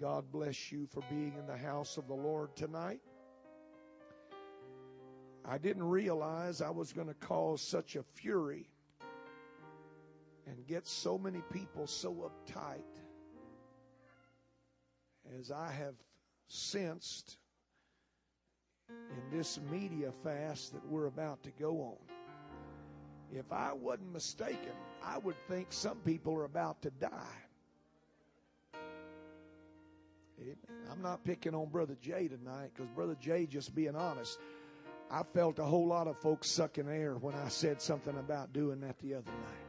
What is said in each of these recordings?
God bless you for being in the house of the Lord tonight. I didn't realize I was going to cause such a fury and get so many people so uptight as I have sensed in this media fast that we're about to go on. If I wasn't mistaken, I would think some people are about to die. I'm not picking on Brother Jay tonight because Brother Jay, just being honest, I felt a whole lot of folks sucking air when I said something about doing that the other night.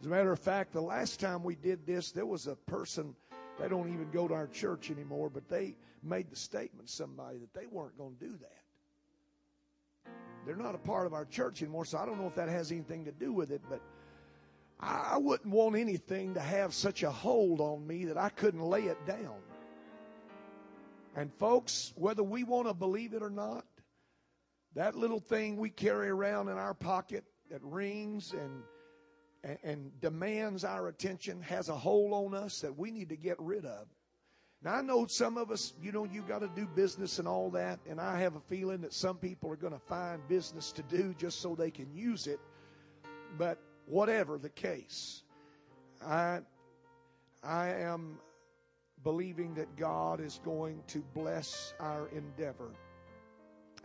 As a matter of fact, the last time we did this, there was a person, they don't even go to our church anymore, but they made the statement, somebody, that they weren't going to do that. They're not a part of our church anymore, so I don't know if that has anything to do with it, but I wouldn't want anything to have such a hold on me that I couldn't lay it down. And folks, whether we want to believe it or not, that little thing we carry around in our pocket that rings and and, and demands our attention has a hold on us that we need to get rid of. Now I know some of us, you know, you got to do business and all that, and I have a feeling that some people are going to find business to do just so they can use it. But whatever the case, I I am believing that God is going to bless our endeavor.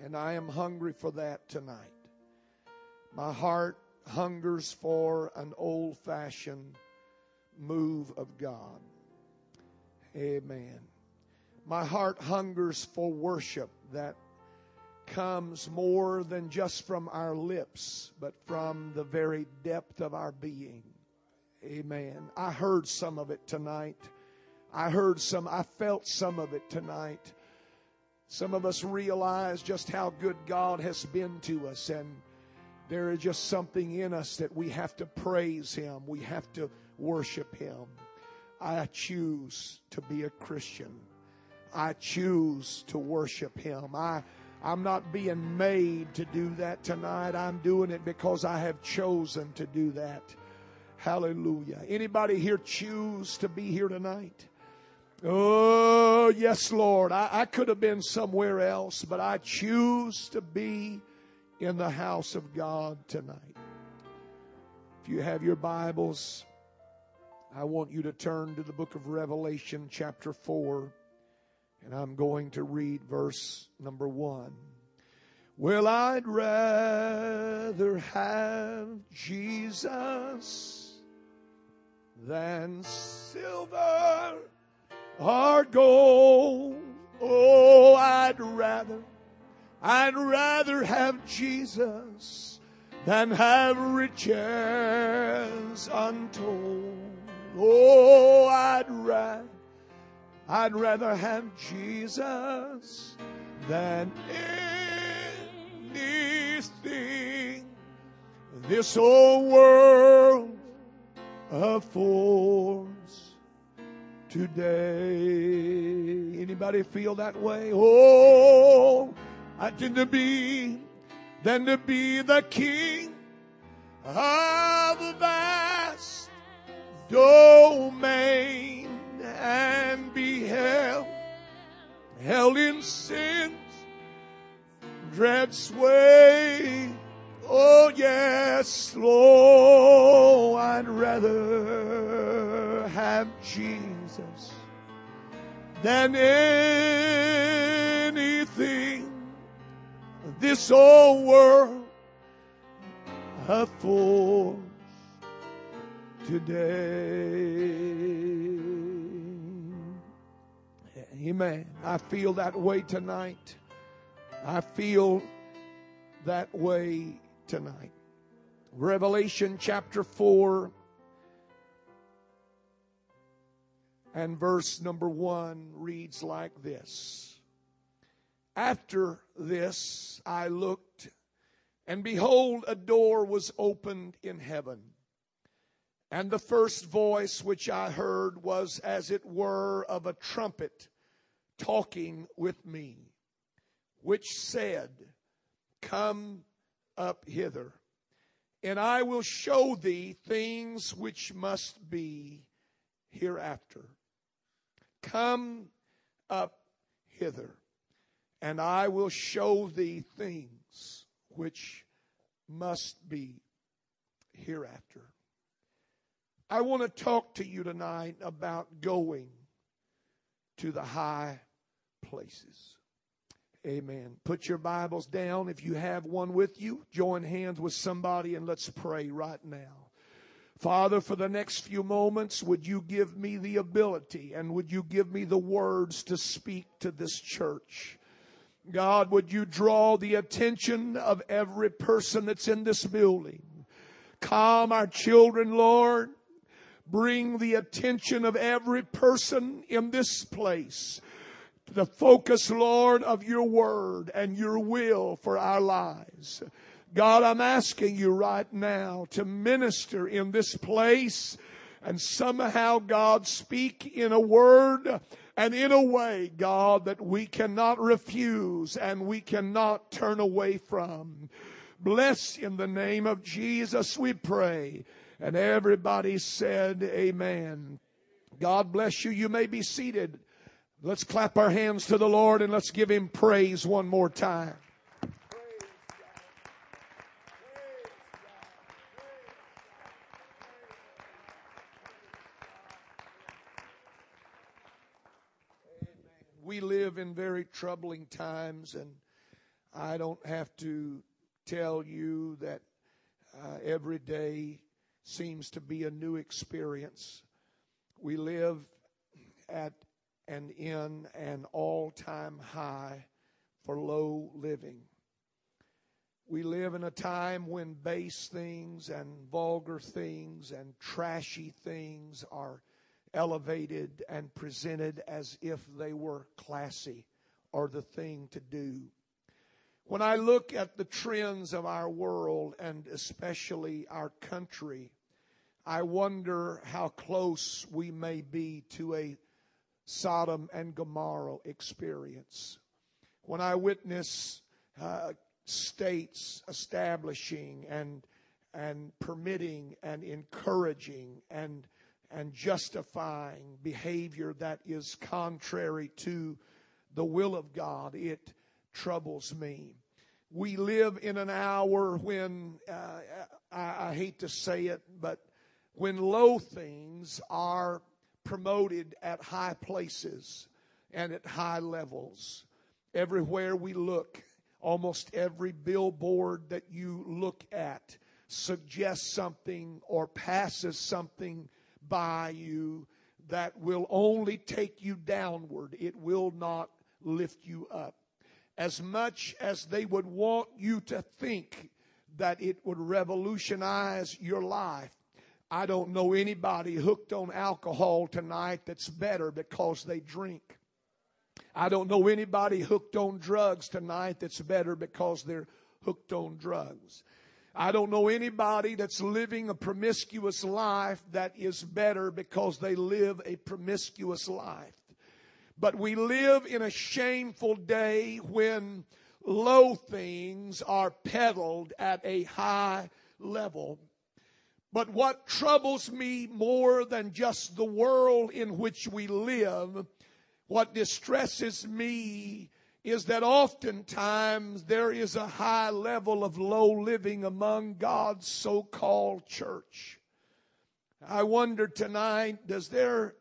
And I am hungry for that tonight. My heart hungers for an old fashioned move of God. Amen. My heart hungers for worship that comes more than just from our lips, but from the very depth of our being. Amen. I heard some of it tonight. I heard some, I felt some of it tonight. Some of us realize just how good God has been to us, and there is just something in us that we have to praise Him, we have to worship Him. I choose to be a Christian. I choose to worship Him. I, I'm not being made to do that tonight. I'm doing it because I have chosen to do that. Hallelujah. Anybody here choose to be here tonight? Oh, yes, Lord. I, I could have been somewhere else, but I choose to be in the house of God tonight. If you have your Bibles, I want you to turn to the book of Revelation, chapter 4, and I'm going to read verse number 1. Well, I'd rather have Jesus than silver or gold. Oh, I'd rather, I'd rather have Jesus than have riches untold. Oh, I'd rather, I'd rather have Jesus than anything this old world affords today. Anybody feel that way? Oh, I tend to be, than to be the king of a vast domain and be held, held in sin's dread sway. Oh yes, Lord, I'd rather have Jesus than anything this old world affords today. Amen. I feel that way tonight. I feel that way tonight. Revelation chapter 4 and verse number 1 reads like this After this I looked, and behold, a door was opened in heaven. And the first voice which I heard was as it were of a trumpet talking with me, which said, Come up hither, and I will show thee things which must be hereafter. Come up hither, and I will show thee things which must be hereafter. I want to talk to you tonight about going to the high places. Amen. Put your Bibles down if you have one with you. Join hands with somebody and let's pray right now. Father, for the next few moments, would you give me the ability and would you give me the words to speak to this church? God, would you draw the attention of every person that's in this building? Calm our children, Lord. Bring the attention of every person in this place to the focus, Lord, of your word and your will for our lives. God, I'm asking you right now to minister in this place and somehow, God, speak in a word and in a way, God, that we cannot refuse and we cannot turn away from. Bless in the name of Jesus, we pray. And everybody said, Amen. God bless you. You may be seated. Let's clap our hands to the Lord and let's give Him praise one more time. We live in very troubling times, and I don't have to tell you that uh, every day seems to be a new experience. We live at and in an all time high for low living. We live in a time when base things and vulgar things and trashy things are elevated and presented as if they were classy or the thing to do. When I look at the trends of our world and especially our country, I wonder how close we may be to a Sodom and Gomorrah experience. When I witness uh, states establishing and and permitting and encouraging and and justifying behavior that is contrary to the will of God, it troubles me. We live in an hour when uh, I, I hate to say it, but when low things are promoted at high places and at high levels. Everywhere we look, almost every billboard that you look at suggests something or passes something by you that will only take you downward. It will not lift you up. As much as they would want you to think that it would revolutionize your life, I don't know anybody hooked on alcohol tonight that's better because they drink. I don't know anybody hooked on drugs tonight that's better because they're hooked on drugs. I don't know anybody that's living a promiscuous life that is better because they live a promiscuous life. But we live in a shameful day when low things are peddled at a high level. But what troubles me more than just the world in which we live, what distresses me is that oftentimes there is a high level of low living among God's so-called church. I wonder tonight, does there,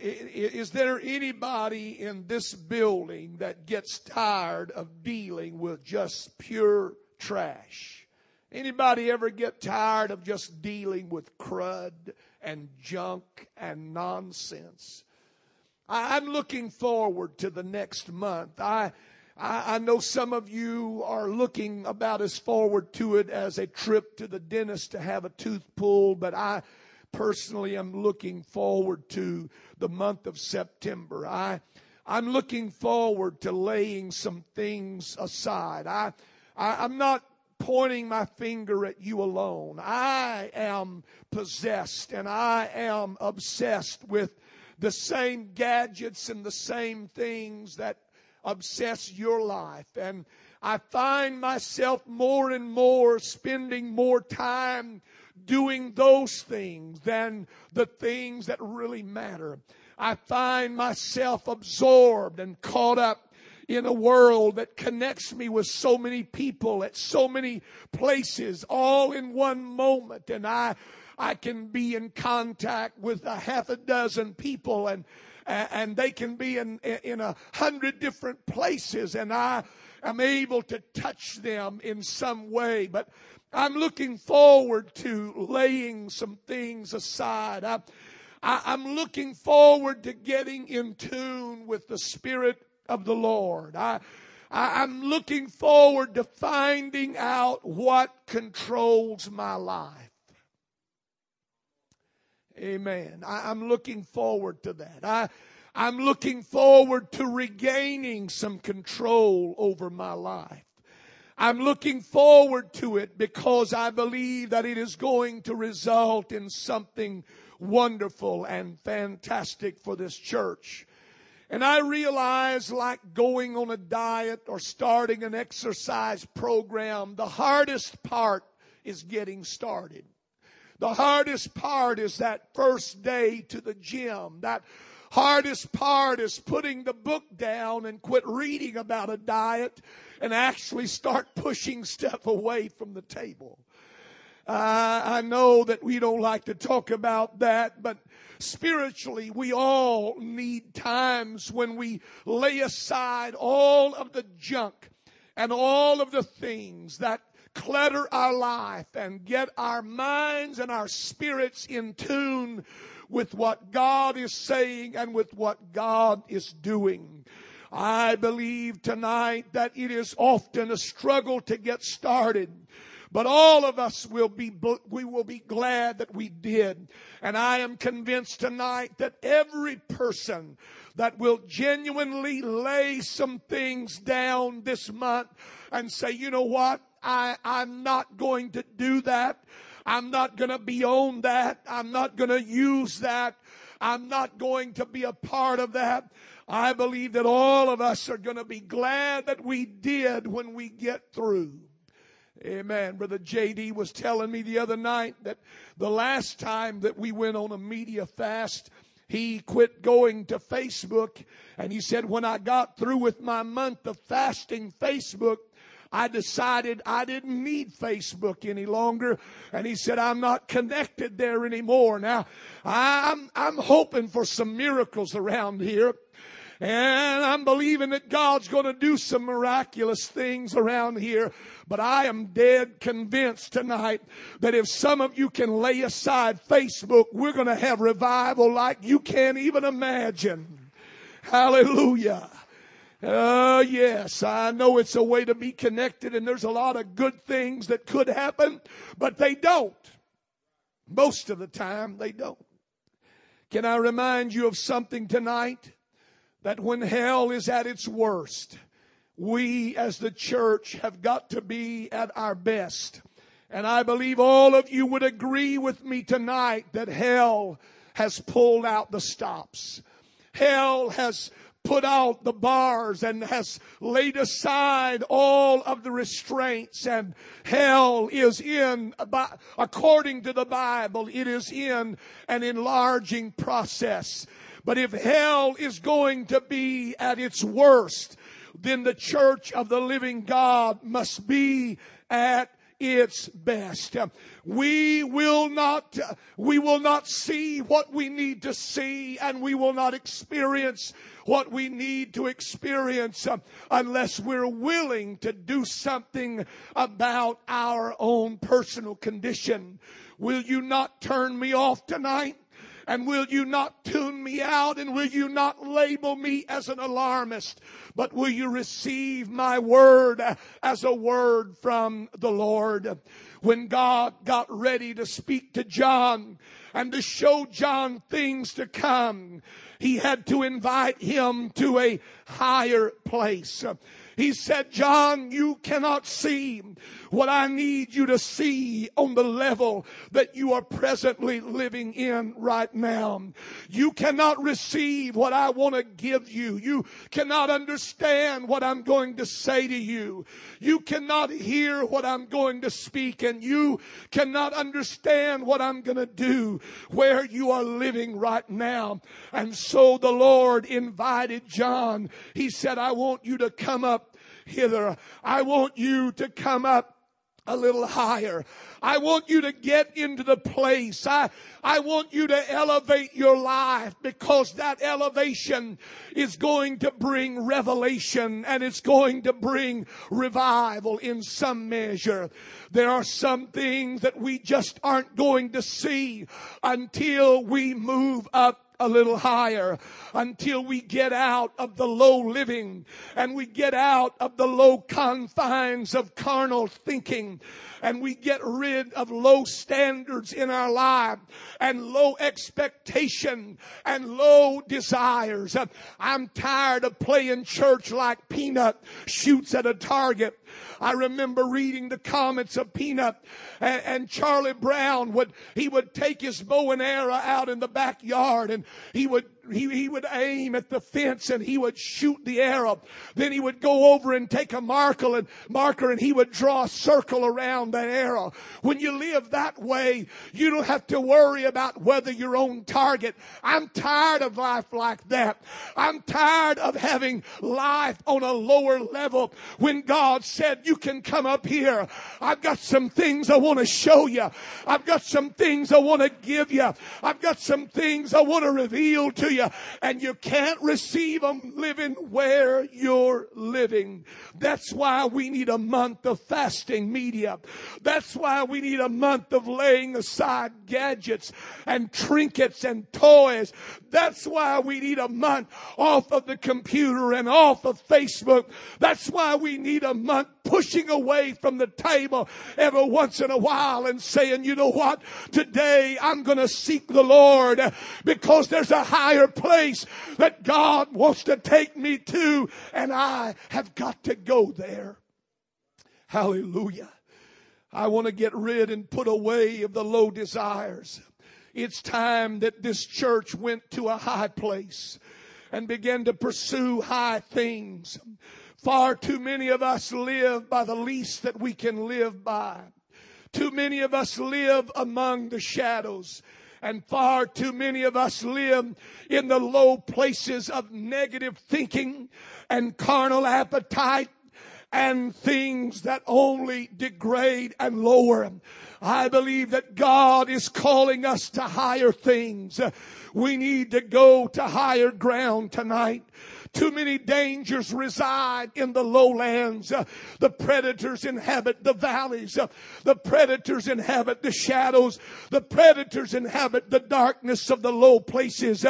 is there anybody in this building that gets tired of dealing with just pure trash? Anybody ever get tired of just dealing with crud and junk and nonsense? I'm looking forward to the next month. I, I, know some of you are looking about as forward to it as a trip to the dentist to have a tooth pulled, but I personally am looking forward to the month of September. I, I'm looking forward to laying some things aside. I, I, am not pointing my finger at you alone. I am possessed and I am obsessed with the same gadgets and the same things that obsess your life. And I find myself more and more spending more time doing those things than the things that really matter. I find myself absorbed and caught up in a world that connects me with so many people at so many places all in one moment and I I can be in contact with a half a dozen people and and they can be in in a hundred different places and I am able to touch them in some way but I'm looking forward to laying some things aside. I, I, am looking forward to getting in tune with the Spirit of the Lord. I, I, I'm looking forward to finding out what controls my life. Amen. I, am looking forward to that. I, I'm looking forward to regaining some control over my life. I'm looking forward to it because I believe that it is going to result in something wonderful and fantastic for this church. And I realize like going on a diet or starting an exercise program, the hardest part is getting started. The hardest part is that first day to the gym. That hardest part is putting the book down and quit reading about a diet and actually start pushing stuff away from the table. Uh, I know that we don't like to talk about that, but spiritually, we all need times when we lay aside all of the junk and all of the things that clutter our life and get our minds and our spirits in tune with what God is saying and with what God is doing. I believe tonight that it is often a struggle to get started. But all of us will be, we will be glad that we did. And I am convinced tonight that every person that will genuinely lay some things down this month and say, you know what? I, I'm not going to do that. I'm not going to be on that. I'm not going to use that. I'm not going to be a part of that. I believe that all of us are going to be glad that we did when we get through. Amen. Brother JD was telling me the other night that the last time that we went on a media fast, he quit going to Facebook and he said, when I got through with my month of fasting Facebook, I decided I didn't need Facebook any longer. And he said, I'm not connected there anymore. Now, I'm, I'm hoping for some miracles around here. And I'm believing that God's going to do some miraculous things around here. But I am dead convinced tonight that if some of you can lay aside Facebook, we're going to have revival like you can't even imagine. Hallelujah. Uh, yes, I know it's a way to be connected and there's a lot of good things that could happen, but they don't. Most of the time, they don't. Can I remind you of something tonight? That when hell is at its worst, we as the church have got to be at our best. And I believe all of you would agree with me tonight that hell has pulled out the stops. Hell has put out the bars and has laid aside all of the restraints and hell is in, according to the Bible, it is in an enlarging process. But if hell is going to be at its worst, then the church of the living God must be at its best. We will not, we will not see what we need to see and we will not experience what we need to experience um, unless we're willing to do something about our own personal condition. Will you not turn me off tonight? And will you not tune me out? And will you not label me as an alarmist? But will you receive my word as a word from the Lord? When God got ready to speak to John and to show John things to come, he had to invite him to a higher place. He said, John, you cannot see what I need you to see on the level that you are presently living in right now. You cannot receive what I want to give you. You cannot understand what I'm going to say to you. You cannot hear what I'm going to speak and you cannot understand what I'm going to do where you are living right now. And so the Lord invited John. He said, I want you to come up hither. I want you to come up a little higher. I want you to get into the place. I, I want you to elevate your life because that elevation is going to bring revelation and it's going to bring revival in some measure. There are some things that we just aren't going to see until we move up a little higher until we get out of the low living and we get out of the low confines of carnal thinking and we get rid of low standards in our life and low expectation and low desires. I'm tired of playing church like Peanut shoots at a target. I remember reading the comments of Peanut and, and Charlie Brown would, he would take his bow and arrow out in the backyard and he would he, he would aim at the fence and he would shoot the arrow. Then he would go over and take a marker and marker and he would draw a circle around that arrow. When you live that way, you don't have to worry about whether you're on target. I'm tired of life like that. I'm tired of having life on a lower level when God said you can come up here. I've got some things I want to show you. I've got some things I want to give you. I've got some things I want to reveal to you and you can't receive them living where you're living. That's why we need a month of fasting media. That's why we need a month of laying aside gadgets and trinkets and toys. That's why we need a month off of the computer and off of Facebook. That's why we need a month pushing away from the table every once in a while and saying, you know what? Today I'm going to seek the Lord because there's a higher place that God wants to take me to and I have got to go there. Hallelujah. I want to get rid and put away of the low desires. It's time that this church went to a high place and began to pursue high things. Far too many of us live by the least that we can live by. Too many of us live among the shadows. And far too many of us live in the low places of negative thinking and carnal appetite and things that only degrade and lower. I believe that God is calling us to higher things. We need to go to higher ground tonight. Too many dangers reside in the lowlands. The predators inhabit the valleys. The predators inhabit the shadows. The predators inhabit the darkness of the low places.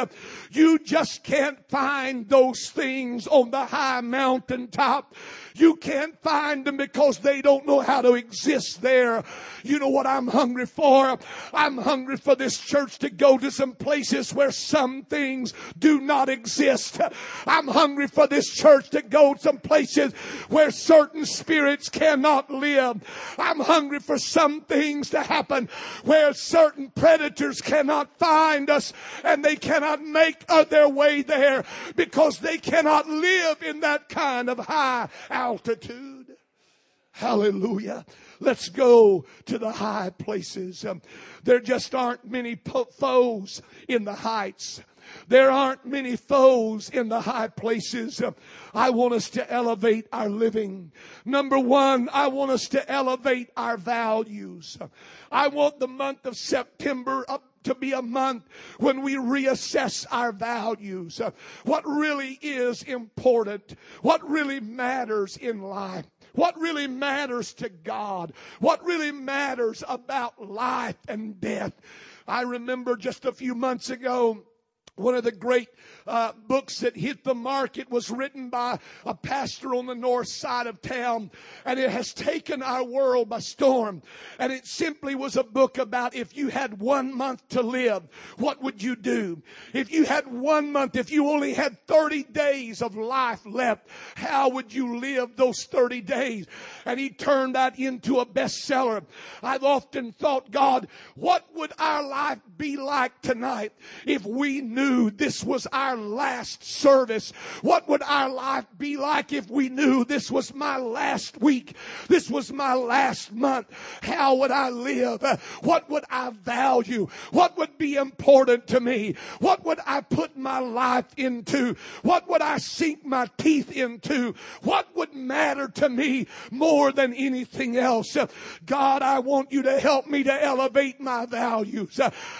You just can't find those things on the high mountaintop. You can't find them because they don't know how to exist there. You know what I'm hungry for? I'm hungry for this church to go to some places where some things do not exist. I'm hungry for this church to go to some places where certain spirits cannot live. I'm hungry for some things to happen where certain predators cannot find us and they cannot make their way there because they cannot live in that kind of high altitude. Hallelujah. Let's go to the high places. Um, there just aren't many po- foes in the heights. There aren't many foes in the high places. I want us to elevate our living. Number one, I want us to elevate our values. I want the month of September up to be a month when we reassess our values. What really is important? What really matters in life? What really matters to God? What really matters about life and death? I remember just a few months ago, One of the great uh, books that hit the market was written by a pastor on the north side of town, and it has taken our world by storm. And it simply was a book about if you had one month to live, what would you do? If you had one month, if you only had 30 days of life left, how would you live those 30 days? And he turned that into a bestseller. I've often thought, God, what would our life be like tonight if we knew this was our last service? What would our life be like if we knew this was my last week? This was my last month. How would I live? What would I value? What would be important to me? What would I put my life into? What would I sink my teeth into? What would matter to me more than anything else? God, I want you to help me to elevate my values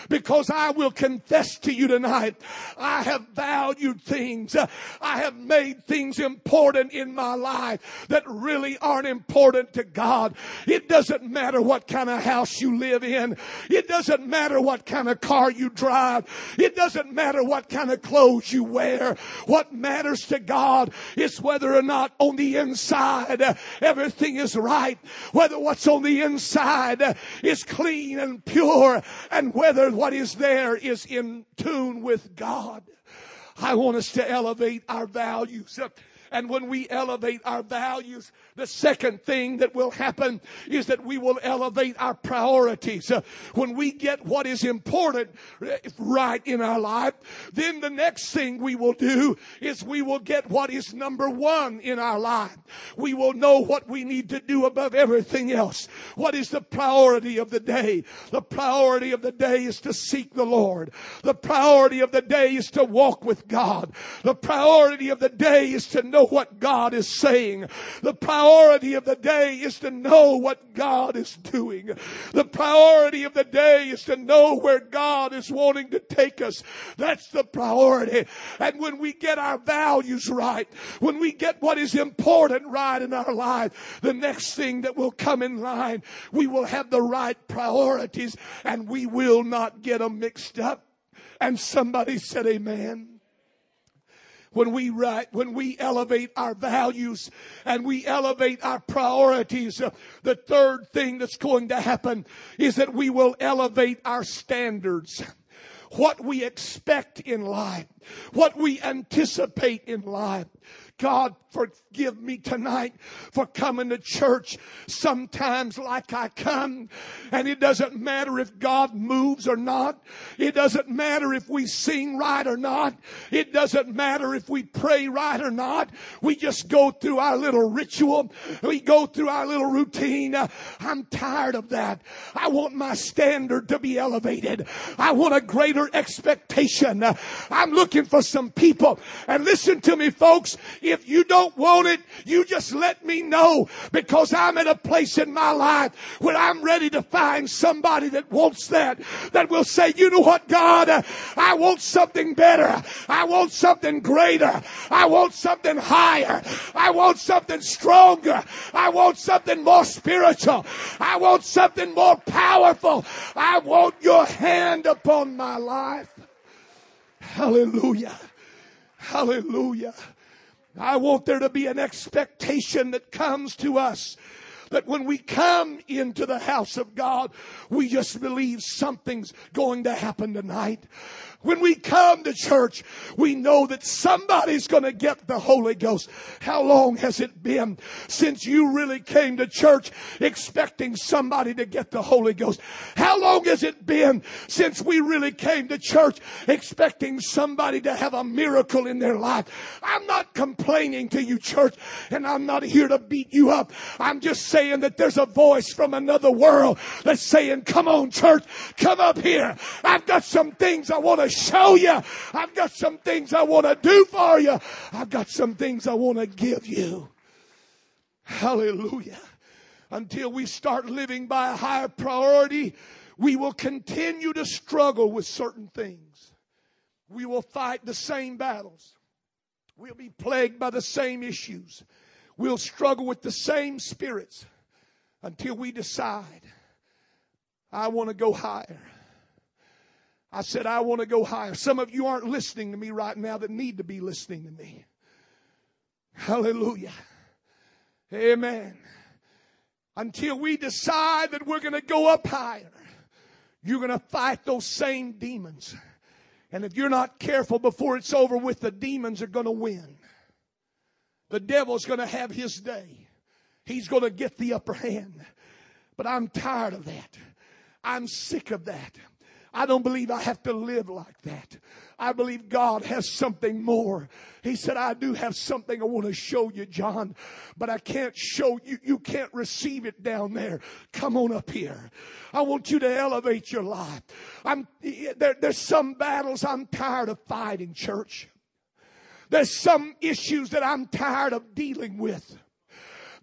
because I will confess to you tonight, I have valued things. I have made things important in my life that really aren't important to God. It doesn't matter what kind of house you live in. It doesn't matter what kind of car you drive. It doesn't matter what kind of clothes you wear. What matters to God is whether or not on the inside uh, everything is right. Whether what's on the inside uh, is clean and pure and whether what is there is in tune with God. I want us to elevate our values. And when we elevate our values, the second thing that will happen is that we will elevate our priorities. Uh, when we get what is important uh, right in our life, then the next thing we will do is we will get what is number one in our life. We will know what we need to do above everything else. What is the priority of the day? The priority of the day is to seek the Lord. The priority of the day is to walk with God. The priority of the day is to know what God is saying. The priority of the day is to know what God is doing. The priority of the day is to know where God is wanting to take us. That's the priority. And when we get our values right, when we get what is important right in our life, the next thing that will come in line, we will have the right priorities and we will not get them mixed up. And somebody said amen when we write, when we elevate our values and we elevate our priorities, uh, the third thing that's going to happen is that we will elevate our standards. What we expect in life, what we anticipate in life. God, forgive me tonight for coming to church sometimes like I come. And it doesn't matter if God moves or not. It doesn't matter if we sing right or not. It doesn't matter if we pray right or not. We just go through our little ritual. We go through our little routine. I'm tired of that. I want my standard to be elevated. I want a greater expectation. I'm looking for some people. And listen to me, folks. If you don't want it, you just let me know because I'm at a place in my life where I'm ready to find somebody that wants that, that will say, you know what, God, I want something better. I want something greater. I want something higher. I want something stronger. I want something more spiritual. I want something more powerful. I want your hand upon my life. Hallelujah. Hallelujah. I want there to be an expectation that comes to us that when we come into the house of God, we just believe something's going to happen tonight. When we come to church, we know that somebody's going to get the Holy Ghost. How long has it been since you really came to church expecting somebody to get the Holy Ghost? How long has it been since we really came to church expecting somebody to have a miracle in their life? I'm not complaining to you, church, and I'm not here to beat you up. I'm just saying that there's a voice from another world that's saying, come on, church, come up here. I've got some things I want to show you. I've got some things I want to do for you. I've got some things I want to give you. Hallelujah. Until we start living by a higher priority, we will continue to struggle with certain things. We will fight the same battles. We'll be plagued by the same issues. We'll struggle with the same spirits until we decide, I want to go higher. I said, I want to go higher. Some of you aren't listening to me right now that need to be listening to me. Hallelujah. Amen. Until we decide that we're going to go up higher, you're going to fight those same demons. And if you're not careful before it's over with, the demons are going to win. The devil's going to have his day. He's going to get the upper hand. But I'm tired of that. I'm sick of that. I don't believe I have to live like that. I believe God has something more. He said, I do have something I want to show you, John, but I can't show you. You can't receive it down there. Come on up here. I want you to elevate your life. I'm, there, there's some battles I'm tired of fighting, church. There's some issues that I'm tired of dealing with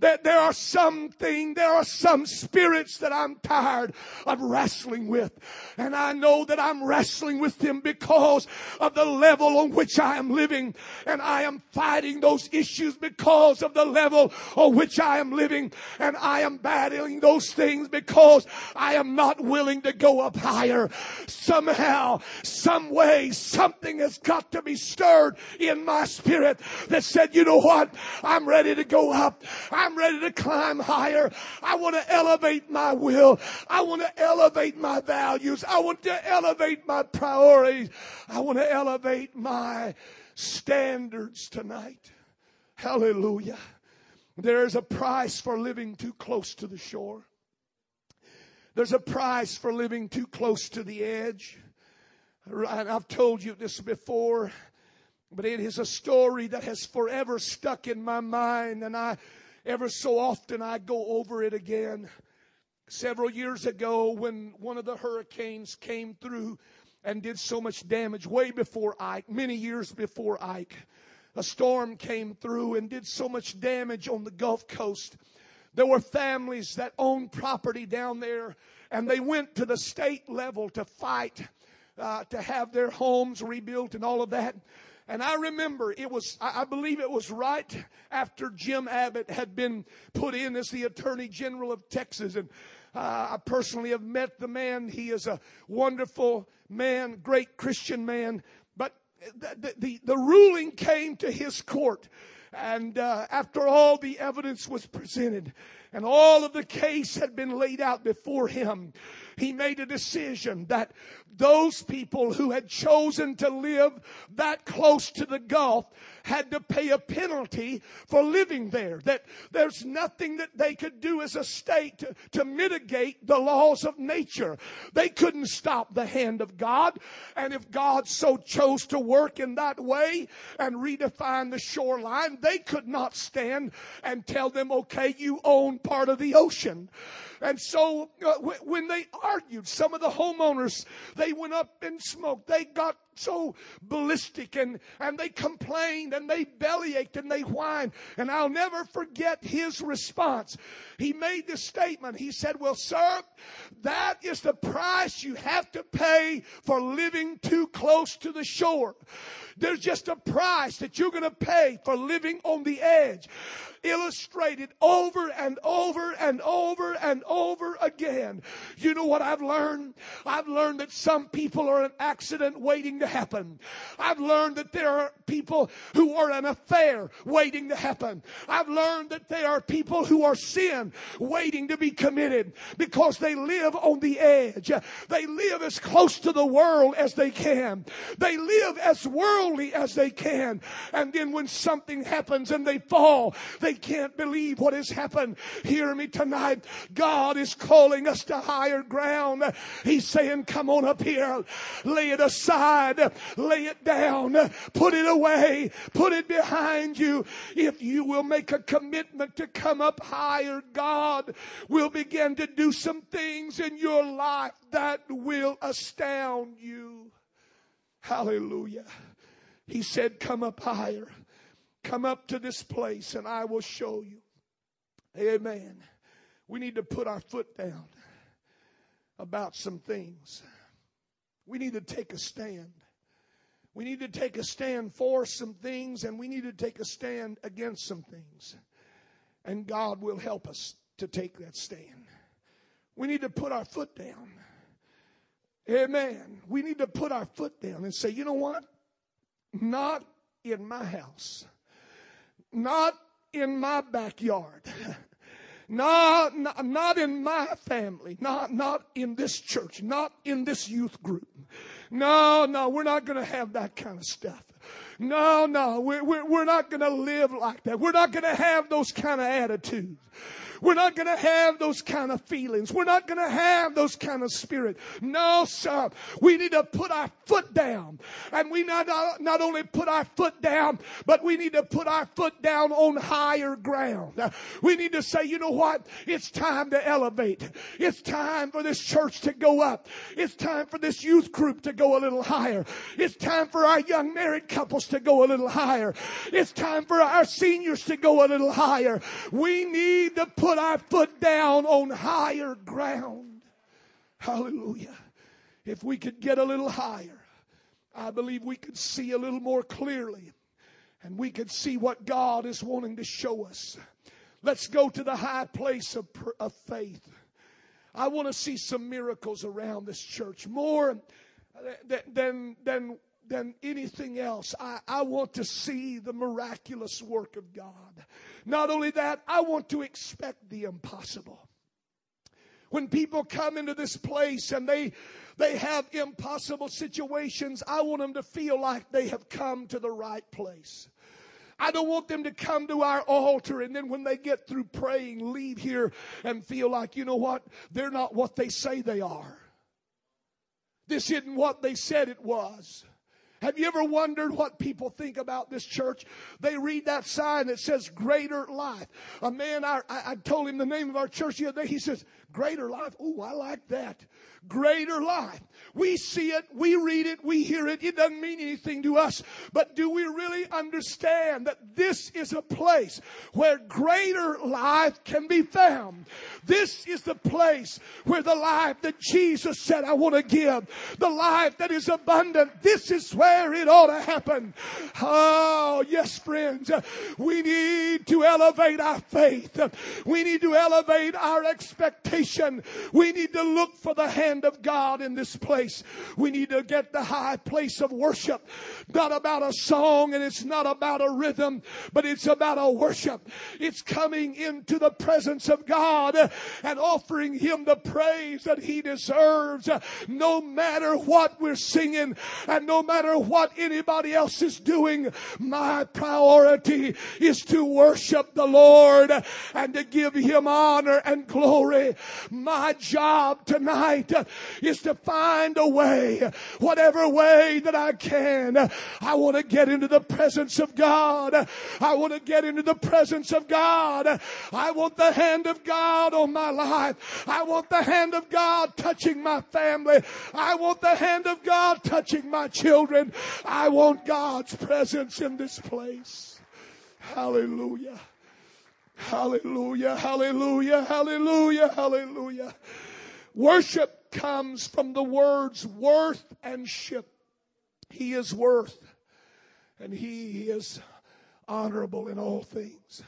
that there are something, there are some spirits that I'm tired of wrestling with. And I know that I'm wrestling with them because of the level on which I am living. And I am fighting those issues because of the level on which I am living. And I am battling those things because I am not willing to go up higher. Somehow, some way, something has got to be stirred in my spirit that said, you know what? I'm ready to go up. I'm I'm ready to climb higher. I want to elevate my will. I want to elevate my values. I want to elevate my priorities. I want to elevate my standards tonight. Hallelujah. There's a price for living too close to the shore. There's a price for living too close to the edge. I've told you this before, but it is a story that has forever stuck in my mind, and I Ever so often I go over it again. Several years ago, when one of the hurricanes came through and did so much damage, way before Ike, many years before Ike, a storm came through and did so much damage on the Gulf Coast. There were families that owned property down there, and they went to the state level to fight uh, to have their homes rebuilt and all of that. And I remember it was, I believe it was right after Jim Abbott had been put in as the Attorney General of Texas. And uh, I personally have met the man. He is a wonderful man, great Christian man. But the, the, the ruling came to his court. And uh, after all the evidence was presented and all of the case had been laid out before him, he made a decision that those people who had chosen to live that close to the Gulf had to pay a penalty for living there. That there's nothing that they could do as a state to, to mitigate the laws of nature. They couldn't stop the hand of God. And if God so chose to work in that way and redefine the shoreline, they could not stand and tell them, okay, you own part of the ocean. And so uh, when they argued, some of the homeowners, they went up in smoke. They got so ballistic and, and they complained and they bellyached and they whined. And I'll never forget his response. He made this statement. He said, well, sir, that is the price you have to pay for living too close to the shore. There's just a price that you're going to pay for living on the edge illustrated over and over and over and over again. You know what I've learned? I've learned that some people are an accident waiting to happen. I've learned that there are people who are an affair waiting to happen. I've learned that there are people who are sin waiting to be committed because they live on the edge. They live as close to the world as they can. They live as worldly as they can. And then when something happens and they fall, they can't believe what has happened. Hear me tonight. God is calling us to higher ground. He's saying, come on up here. Lay it aside. Lay it down. Put it away. Put it behind you. If you will make a commitment to come up higher, God will begin to do some things in your life that will astound you. Hallelujah. He said, come up higher. Come up to this place and I will show you. Amen. We need to put our foot down about some things. We need to take a stand. We need to take a stand for some things and we need to take a stand against some things. And God will help us to take that stand. We need to put our foot down. Amen. We need to put our foot down and say, you know what? Not in my house. Not in my backyard. Not, not, not in my family. Not, not in this church. Not in this youth group. No, no, we're not going to have that kind of stuff. No, no, we're, we're, we're not going to live like that. We're not going to have those kind of attitudes. We're not going to have those kind of feelings. We're not going to have those kind of spirit. No, sir. We need to put our foot down. And we not, not only put our foot down, but we need to put our foot down on higher ground. We need to say, you know what? It's time to elevate. It's time for this church to go up. It's time for this youth group to go a little higher. It's time for our young married couples to go a little higher. It's time for our seniors to go a little higher. We need to put put our foot down on higher ground. Hallelujah. If we could get a little higher, I believe we could see a little more clearly and we could see what God is wanting to show us. Let's go to the high place of, of faith. I want to see some miracles around this church more than, than, than than anything else. I, I want to see the miraculous work of God. Not only that, I want to expect the impossible. When people come into this place and they, they have impossible situations, I want them to feel like they have come to the right place. I don't want them to come to our altar and then when they get through praying, leave here and feel like, you know what? They're not what they say they are. This isn't what they said it was. Have you ever wondered what people think about this church? They read that sign that says greater life. A man, I, I told him the name of our church the other day. He says, greater life. Oh, I like that greater life. We see it, we read it, we hear it. It doesn't mean anything to us. But do we really understand that this is a place where greater life can be found? This is the place where the life that Jesus said, I want to give, the life that is abundant. This is where it ought to happen. Oh, yes, friends. We need to elevate our faith. We need to elevate our expectation. We need to look for the hand hand of God in this place. We need to get the high place of worship. Not about a song and it's not about a rhythm, but it's about a worship. It's coming into the presence of God and offering Him the praise that He deserves. No matter what we're singing and no matter what anybody else is doing, my priority is to worship the Lord and to give Him honor and glory. My job tonight is to find a way, whatever way that I can. I want to get into the presence of God. I want to get into the presence of God. I want the hand of God on my life. I want the hand of God touching my family. I want the hand of God touching my children. I want God's presence in this place. Hallelujah. Hallelujah, hallelujah, hallelujah, hallelujah. Worship comes from the words worth and ship. He is worth and he is honorable in all things.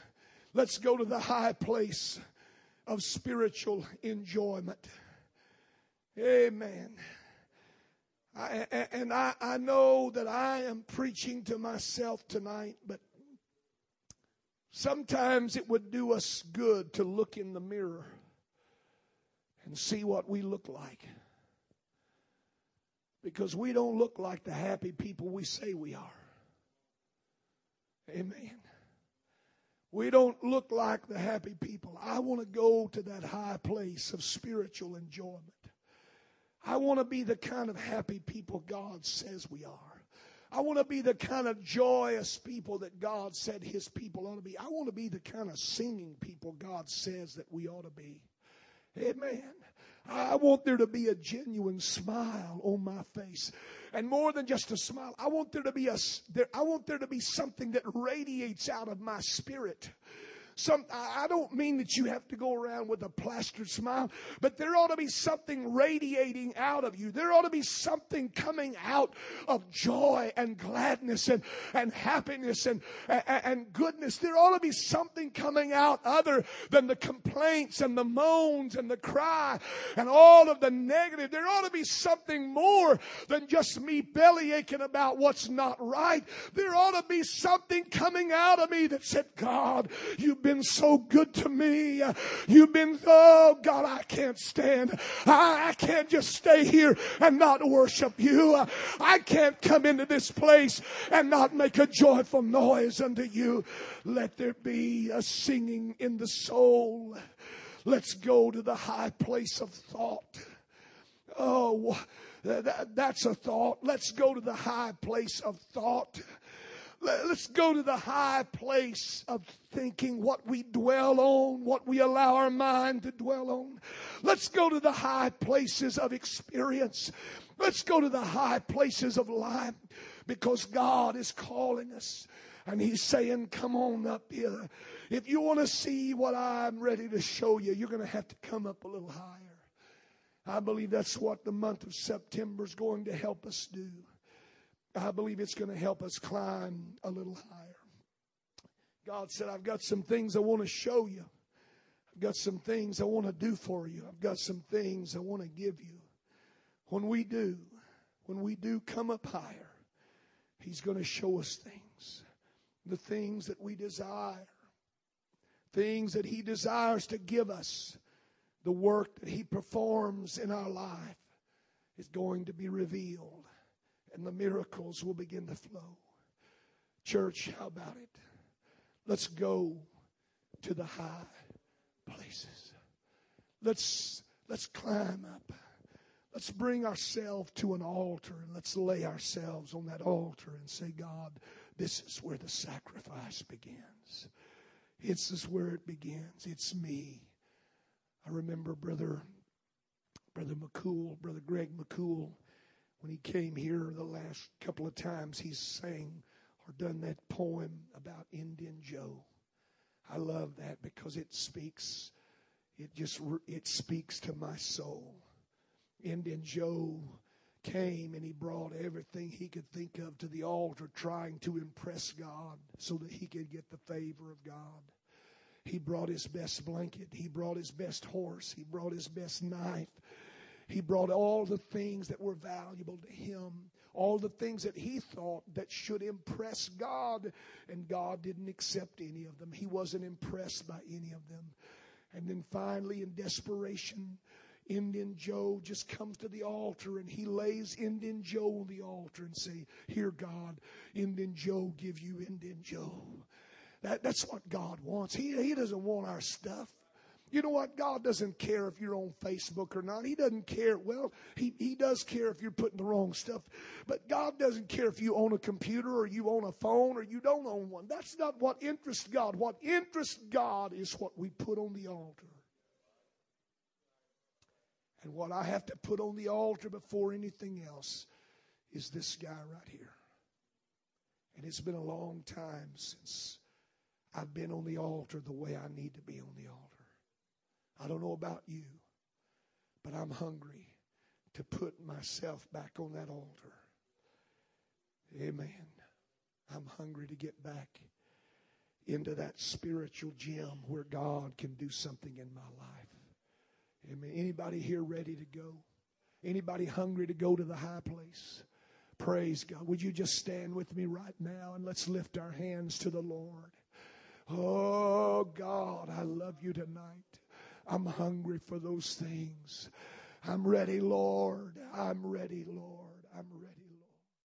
Let's go to the high place of spiritual enjoyment. Amen. I, and I, I know that I am preaching to myself tonight, but sometimes it would do us good to look in the mirror and see what we look like. Because we don't look like the happy people we say we are. Amen. We don't look like the happy people. I want to go to that high place of spiritual enjoyment. I want to be the kind of happy people God says we are. I want to be the kind of joyous people that God said His people ought to be. I want to be the kind of singing people God says that we ought to be. Amen. I want there to be a genuine smile on my face. And more than just a smile, I want there to be a, I want there to be something that radiates out of my spirit some, I don't mean that you have to go around with a plastered smile, but there ought to be something radiating out of you. There ought to be something coming out of joy and gladness and, and happiness and, and, and goodness. There ought to be something coming out other than the complaints and the moans and the cry and all of the negative. There ought to be something more than just me belly aching about what's not right. There ought to be something coming out of me that said, God, you've been so good to me. You've been, oh God, I can't stand. I, I can't just stay here and not worship you. I can't come into this place and not make a joyful noise unto you. Let there be a singing in the soul. Let's go to the high place of thought. Oh, that's a thought. Let's go to the high place of thought. Let's go to the high place of thinking what we dwell on, what we allow our mind to dwell on. Let's go to the high places of experience. Let's go to the high places of life because God is calling us and He's saying, Come on up here. If you want to see what I'm ready to show you, you're going to have to come up a little higher. I believe that's what the month of September is going to help us do. I believe it's going to help us climb a little higher. God said, I've got some things I want to show you. I've got some things I want to do for you. I've got some things I want to give you. When we do, when we do come up higher, He's going to show us things. The things that we desire. Things that He desires to give us. The work that He performs in our life is going to be revealed and the miracles will begin to flow. Church, how about it? Let's go to the high places. Let's let's climb up. Let's bring ourselves to an altar and let's lay ourselves on that altar and say, God, this is where the sacrifice begins. This is where it begins. It's me. I remember brother brother McCool, brother Greg McCool when he came here the last couple of times, he's sang or done that poem about Indian Joe. I love that because it speaks, it just, it speaks to my soul. Indian Joe came and he brought everything he could think of to the altar trying to impress God so that he could get the favor of God. He brought his best blanket. He brought his best horse. He brought his best knife. He brought all the things that were valuable to him, all the things that he thought that should impress God, and God didn't accept any of them. He wasn't impressed by any of them. And then finally, in desperation, Indian Joe just comes to the altar and he lays Indian Joe on the altar and say, Here, God, Indian Joe give you Indian Joe. That, that's what God wants. He, he doesn't want our stuff. You know what? God doesn't care if you're on Facebook or not. He doesn't care. Well, he, he does care if you're putting the wrong stuff. But God doesn't care if you own a computer or you own a phone or you don't own one. That's not what interests God. What interests God is what we put on the altar. And what I have to put on the altar before anything else is this guy right here. And it's been a long time since I've been on the altar the way I need to be on the altar. I don't know about you, but I'm hungry to put myself back on that altar. Amen. I'm hungry to get back into that spiritual gym where God can do something in my life. Amen. Anybody here ready to go? Anybody hungry to go to the high place? Praise God. Would you just stand with me right now and let's lift our hands to the Lord? Oh God, I love you tonight. I'm hungry for those things. I'm ready, Lord. I'm ready, Lord. I'm ready.